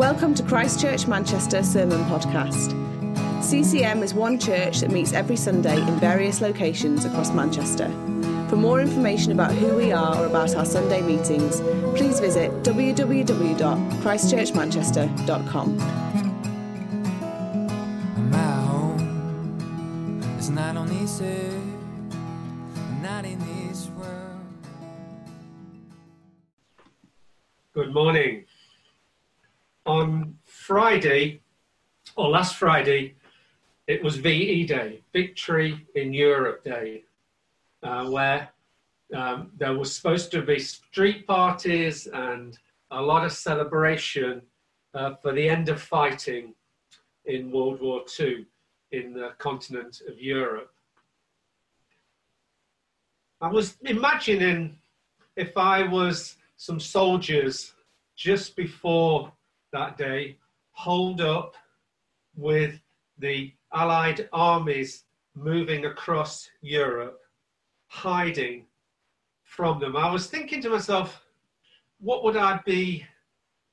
Welcome to Christchurch Manchester Sermon Podcast. CCM is one church that meets every Sunday in various locations across Manchester. For more information about who we are or about our Sunday meetings, please visit www.christchurchmanchester.com. My home is not on this earth, not in this world. Good morning. On Friday, or last Friday, it was VE Day, Victory in Europe Day, uh, where um, there was supposed to be street parties and a lot of celebration uh, for the end of fighting in World War II in the continent of Europe. I was imagining if I was some soldiers just before that day, holed up with the Allied armies moving across Europe, hiding from them. I was thinking to myself, what would I be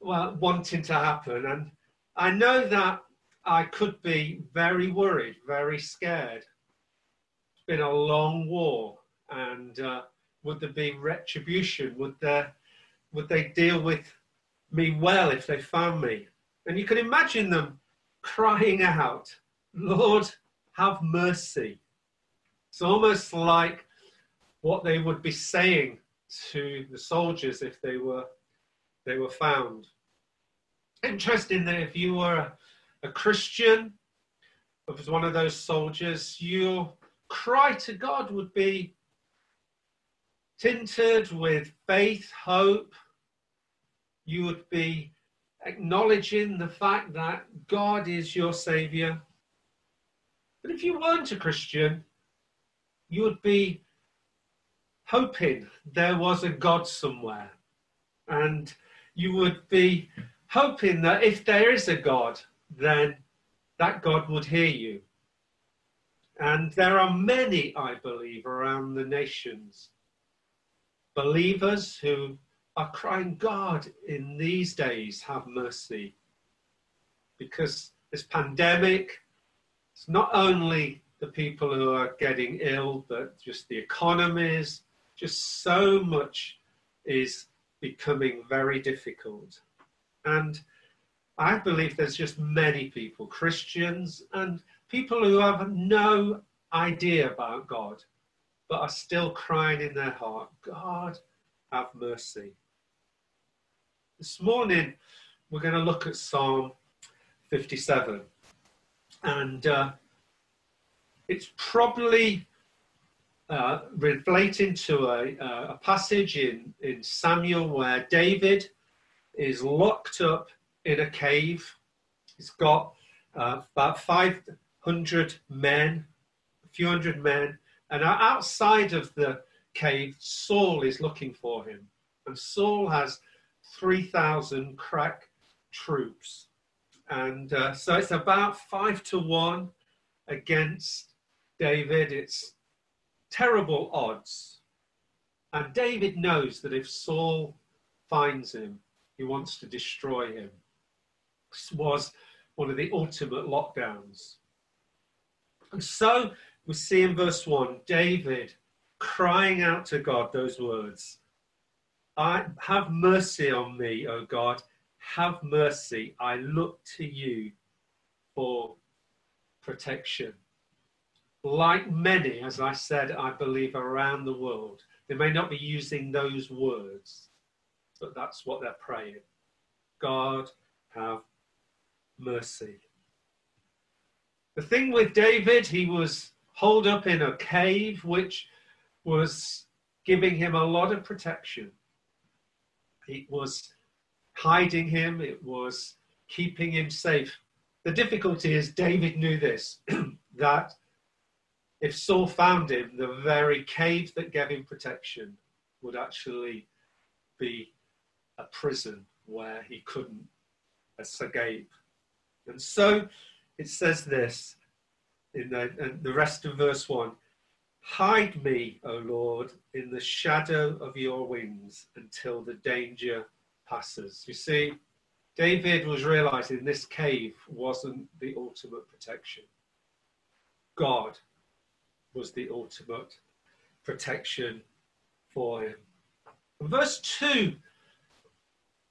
well, wanting to happen? And I know that I could be very worried, very scared. It's been a long war, and uh, would there be retribution? Would there, would they deal with me well if they found me? And you can imagine them crying out, Lord, have mercy. It's almost like what they would be saying to the soldiers if they were they were found. Interesting that if you were a, a Christian, if it was one of those soldiers, your cry to God would be tinted with faith, hope. You would be acknowledging the fact that God is your Savior. But if you weren't a Christian, you would be hoping there was a God somewhere. And you would be hoping that if there is a God, then that God would hear you. And there are many, I believe, around the nations, believers who are crying, God, in these days, have mercy. Because this pandemic, it's not only the people who are getting ill, but just the economies, just so much is becoming very difficult. And I believe there's just many people, Christians and people who have no idea about God, but are still crying in their heart, God, have mercy. This morning, we're going to look at Psalm 57. And uh, it's probably uh, relating to a, a passage in, in Samuel where David is locked up in a cave. He's got uh, about 500 men, a few hundred men, and outside of the cave, Saul is looking for him. And Saul has 3,000 crack troops. And uh, so it's about five to one against David. It's terrible odds. And David knows that if Saul finds him, he wants to destroy him. This was one of the ultimate lockdowns. And so we see in verse 1 David crying out to God those words I have mercy on me, O God. Have mercy. I look to you for protection. Like many, as I said, I believe around the world, they may not be using those words, but that's what they're praying. God, have mercy. The thing with David, he was holed up in a cave, which was giving him a lot of protection. It was hiding him, it was keeping him safe. The difficulty is, David knew this that if Saul found him, the very cave that gave him protection would actually be a prison where he couldn't escape. And so it says this in the, in the rest of verse 1 Hide me, O Lord, in the shadow of your wings until the danger passes. You see, David was realizing this cave wasn't the ultimate protection. God was the ultimate protection for him. In verse 2,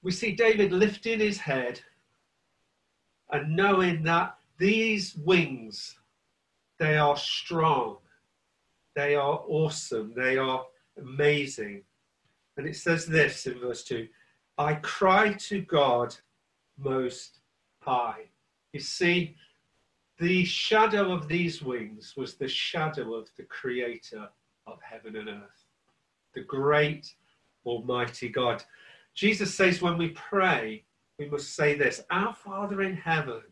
we see David lifting his head and knowing that these wings, they are strong, they are awesome, they are amazing. And it says this in verse 2 I cry to God most high. You see, the shadow of these wings was the shadow of the creator of heaven and earth, the great Almighty God. Jesus says when we pray, we must say this Our Father in heaven,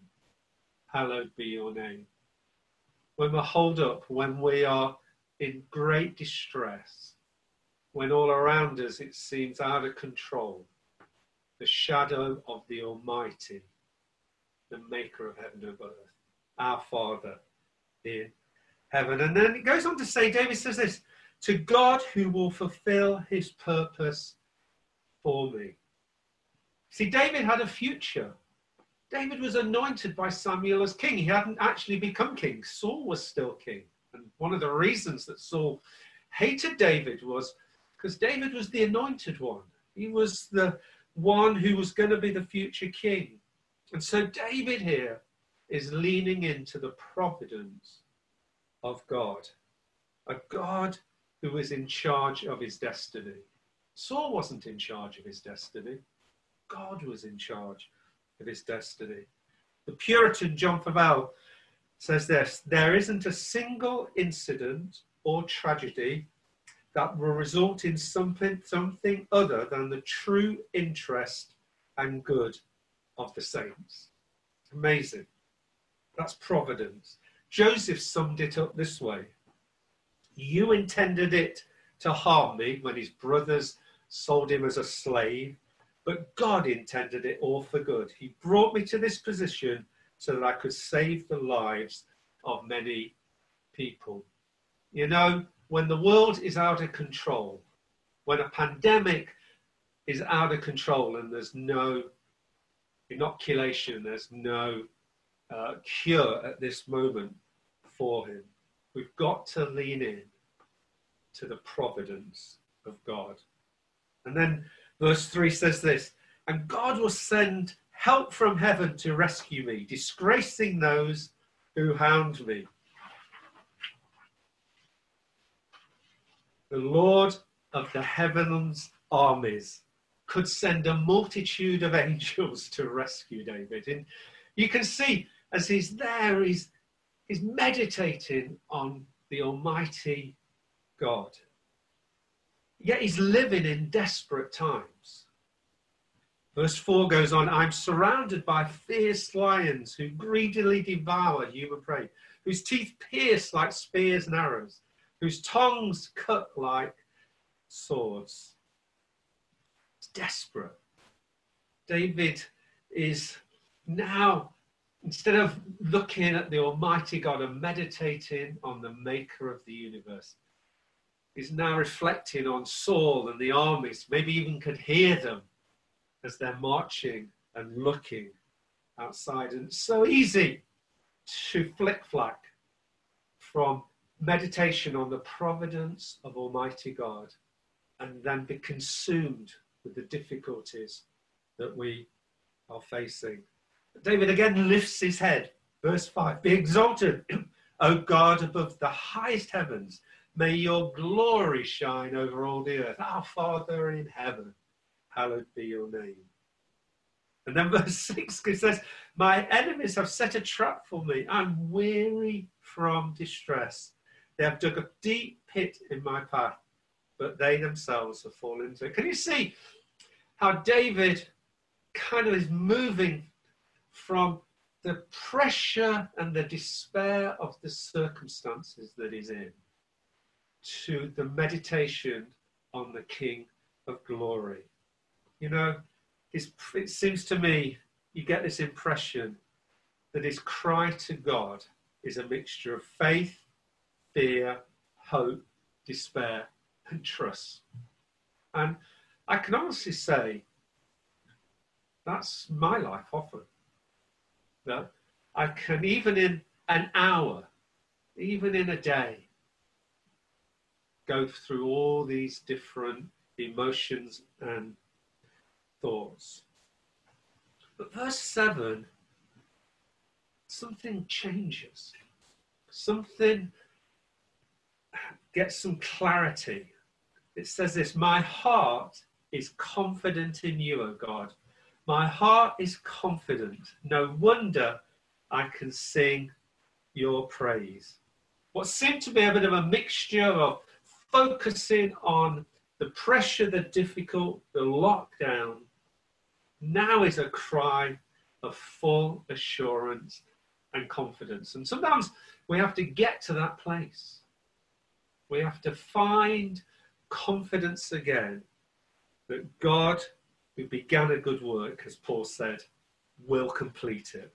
hallowed be your name. When we hold up, when we are in great distress, when all around us it seems out of control, the shadow of the Almighty, the maker of heaven and earth, our Father in heaven. And then it goes on to say, David says this to God who will fulfill his purpose for me. See, David had a future. David was anointed by Samuel as king. He hadn't actually become king. Saul was still king. And one of the reasons that Saul hated David was because David was the anointed one. He was the one who was going to be the future king. And so David here is leaning into the providence of God, a God who is in charge of his destiny. Saul wasn't in charge of his destiny. God was in charge of his destiny. The Puritan John Flavel says this There isn't a single incident or tragedy that will result in something, something other than the true interest and good of the saints. Amazing. That's providence. Joseph summed it up this way You intended it to harm me when his brothers sold him as a slave, but God intended it all for good. He brought me to this position so that I could save the lives of many people. You know, when the world is out of control, when a pandemic is out of control and there's no inoculation, there's no uh, cure at this moment for him, we've got to lean in to the providence of God. And then verse 3 says this And God will send help from heaven to rescue me, disgracing those who hound me. the Lord of the heavens armies could send a multitude of angels to rescue David. And you can see as he's there, he's, he's meditating on the Almighty God. Yet he's living in desperate times. Verse 4 goes on I'm surrounded by fierce lions who greedily devour human prey, whose teeth pierce like spears and arrows whose tongues cut like swords. It's desperate. David is now, instead of looking at the Almighty God and meditating on the Maker of the universe, is now reflecting on Saul and the armies, maybe even could hear them as they're marching and looking outside. And it's so easy to flick flack from meditation on the providence of Almighty God and then be consumed with the difficulties that we are facing. David again lifts his head. Verse 5 Be exalted, O God, above the highest heavens. May your glory shine over all the earth. Our Father in heaven, hallowed be your name. And then verse 6 says, My enemies have set a trap for me. I'm weary from distress. They have dug a deep pit in my path, but they themselves have fallen into it. Can you see how David kind of is moving from the pressure and the despair of the circumstances that he's in to the meditation on the King of Glory? You know, it seems to me you get this impression that his cry to God is a mixture of faith fear, hope, despair, and trust. And I can honestly say That's my life often. That I can, even in an hour, even in a day, go through all these different emotions and thoughts. But verse 7 something changes, something gets some clarity. It says this My heart is confident in you, O God. My heart is confident. No wonder I can sing your praise. What seemed to be a bit of a mixture of focusing on the pressure, the difficult, the lockdown, now is a cry of full assurance and confidence. And sometimes we have to get to that place. We have to find confidence again that God, who began a good work, as Paul said, will complete it.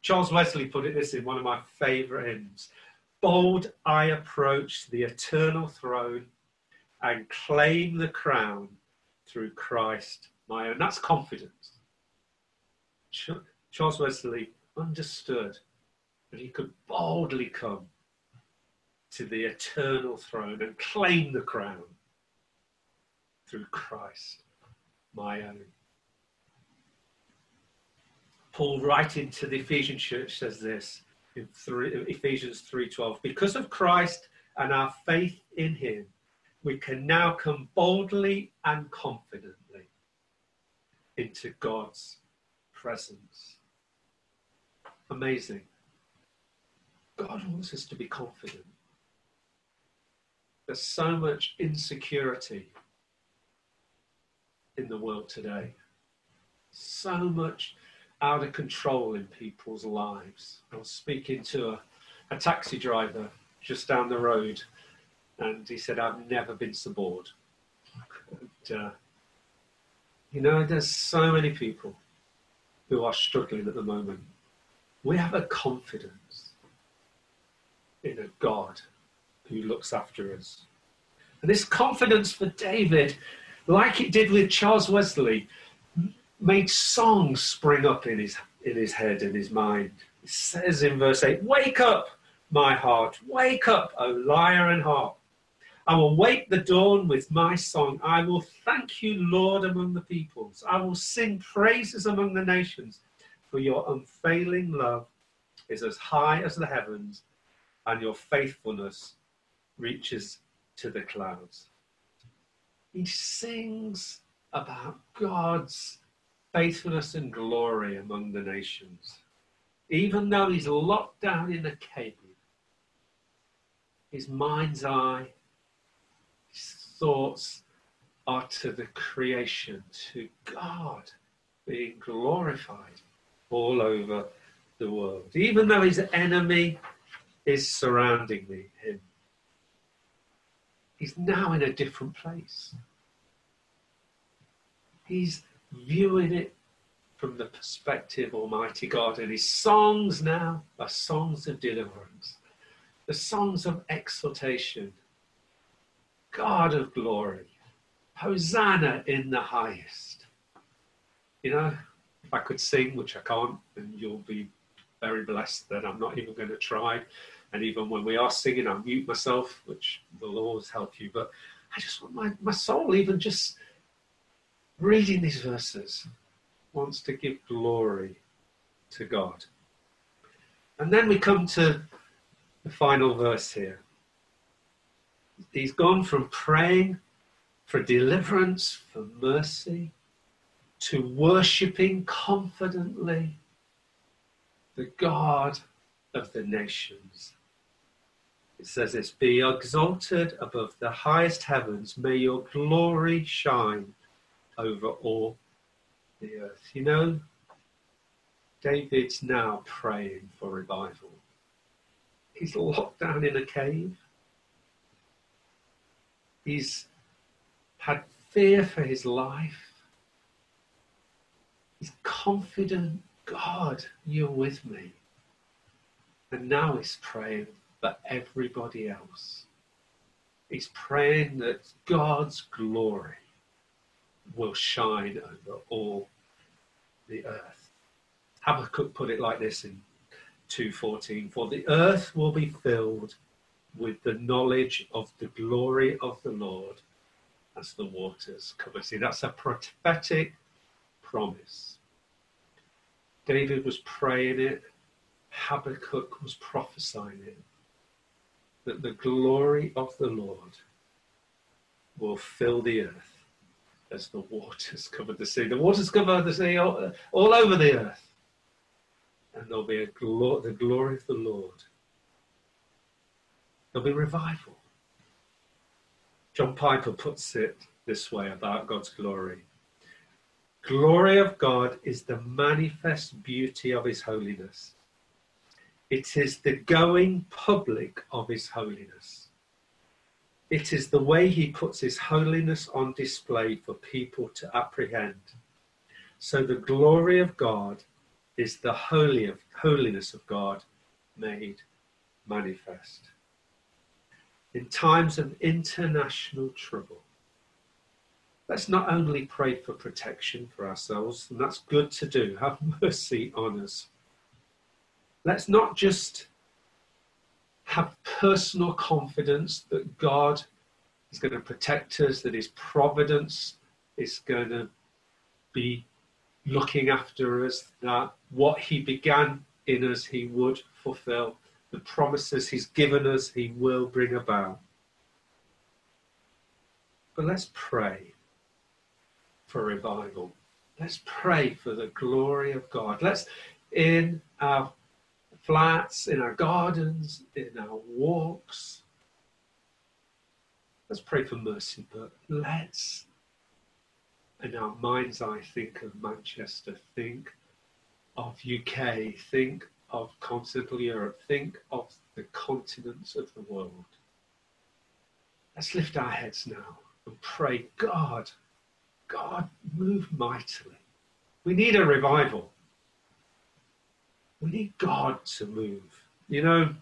Charles Wesley put it this in one of my favourite hymns Bold I approach the eternal throne and claim the crown through Christ my own. That's confidence. Charles Wesley understood that he could boldly come to the eternal throne and claim the crown through Christ, my own. Paul, writing to the Ephesian church, says this in three, Ephesians 3:12. Because of Christ and our faith in Him, we can now come boldly and confidently into God's presence. Amazing. God wants us to be confident. There's so much insecurity in the world today. So much out of control in people's lives. I was speaking to a, a taxi driver just down the road, and he said, I've never been so bored. And, uh, you know, there's so many people who are struggling at the moment. We have a confidence in a God who looks after us. And this confidence for David, like it did with Charles Wesley, made songs spring up in his, in his head and his mind. It says in verse 8, Wake up, my heart, wake up, O lyre and harp. I will wake the dawn with my song. I will thank you, Lord, among the peoples. I will sing praises among the nations, for your unfailing love is as high as the heavens, and your faithfulness reaches to the clouds. He sings about God's faithfulness and glory among the nations. Even though he's locked down in a cave, his mind's eye thoughts are to the creation, to God being glorified all over the world. Even though his enemy is surrounding him, he's now in a different place. He's viewing it from the perspective Almighty God, and his songs now are songs of deliverance, the songs of exaltation God of glory. Hosanna in the highest. You know, if I could sing, which I can't, and you'll be very blessed that I'm not even going to try. And even when we are singing, I mute myself, which will always help you. But I just want my, my soul, even just reading these verses, wants to give glory to God. And then we come to the final verse here he's gone from praying for deliverance, for mercy, to worshipping confidently the God of the nations. It says this Be exalted above the highest heavens, may your glory shine over all the earth. You know, David's now praying for revival. He's locked down in a cave. He's had fear for his life. He's confident, God, you're with me. And now he's praying for everybody else. He's praying that God's glory will shine over all the earth. Habakkuk put it like this in 2:14 For the earth will be filled with the knowledge of the glory of the Lord as the waters cover. See, that's a prophetic promise. David was praying it, Habakkuk was prophesying it, that the glory of the Lord will fill the earth as the waters cover the sea. The waters cover the sea all, all over the earth. And there'll be a glo- the glory of the Lord. There'll be revival. John Piper puts it this way about God's glory. Glory of God is the manifest beauty of his holiness. It is the going public of his holiness. It is the way he puts his holiness on display for people to apprehend. So the glory of God is the holy of, holiness of God made manifest. In times of international trouble, let's not only pray for protection for ourselves, and that's good to do, have mercy on us. Let's not just have personal confidence that God is going to protect us, that His providence is going to be looking after us, that what He began in us, He would fulfill. The promises He's given us, He will bring about. But let's pray for revival. Let's pray for the glory of God. Let's, in our flats, in our gardens, in our walks, let's pray for mercy, but let's, in our mind's eye, think of Manchester, think of UK, think of continental Europe, think of the continents of the world. Let's lift our heads now and pray, God, God, move mightily. We need a revival. We need God to move. You know,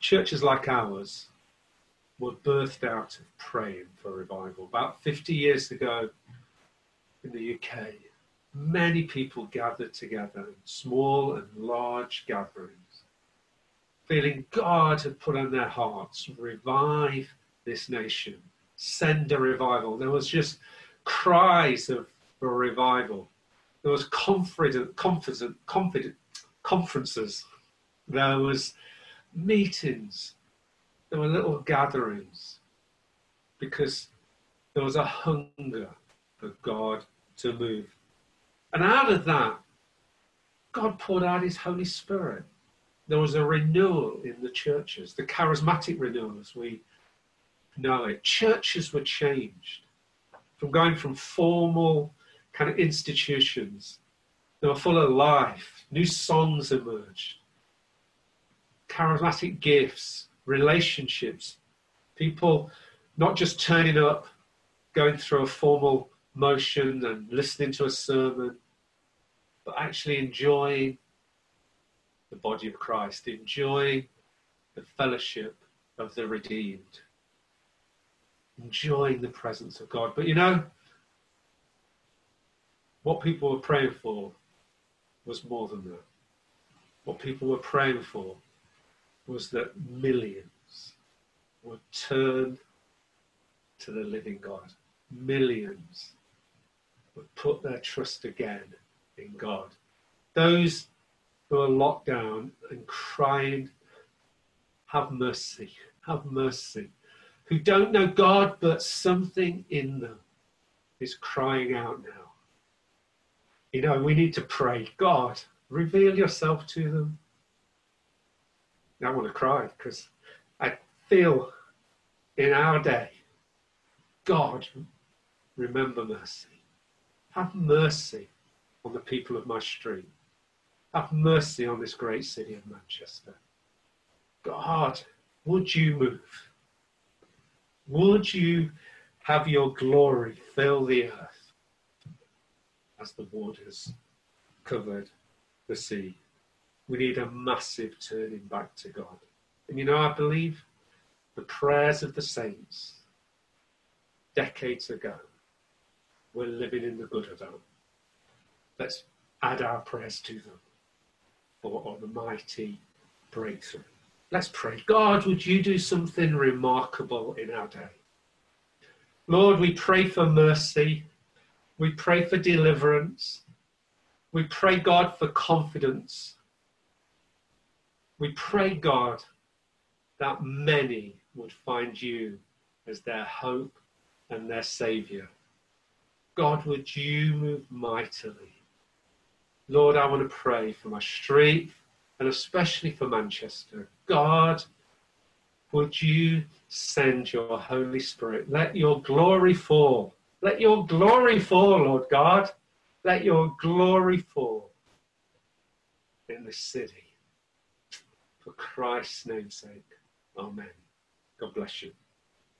churches like ours were birthed out of praying for revival. About 50 years ago in the UK, many people gathered together in small and large gatherings, feeling God had put on their hearts, revive this nation send a revival. There was just cries of for revival. There was confident, confident, confident conferences. There was meetings. There were little gatherings because there was a hunger for God to move. And out of that, God poured out his Holy Spirit. There was a renewal in the churches, the charismatic renewal, as we know it. Churches were changed from going from formal kind of institutions. They were full of life. New songs emerged. Charismatic gifts, relationships. People not just turning up, going through a formal motion and listening to a sermon, but actually enjoying the body of Christ, enjoying the fellowship of the redeemed enjoying the presence of God. But you know, what people were praying for was more than that. What people were praying for was that millions would turn to the living God. Millions would put their trust again in God. Those who are locked down and crying, Have mercy, have mercy who don't know God, but something in them is crying out now. You know, we need to pray, God, reveal yourself to them. I want to cry because I feel in our day, God, remember mercy. Have mercy on the people of my street. Have mercy on this great city of Manchester. God, would you move? Would you have your glory fill the earth as the waters covered the sea? We need a massive turning back to God. And you know, I believe the prayers of the saints decades ago, we're living in the good of them. let's add our prayers to them for, mighty breakthrough. Let's pray. God, would you do something remarkable in our day? Lord, we pray for mercy. We pray for deliverance. We pray, God, for confidence. We pray, God, that many would find you as their hope and their Saviour. God, would you move mightily? Lord, I want to pray for my street and especially for Manchester. God, would you send your Holy Spirit? Let your glory fall. Let your glory fall, Lord God. Let your glory fall in this city. For Christ's name's sake. Amen. God bless you.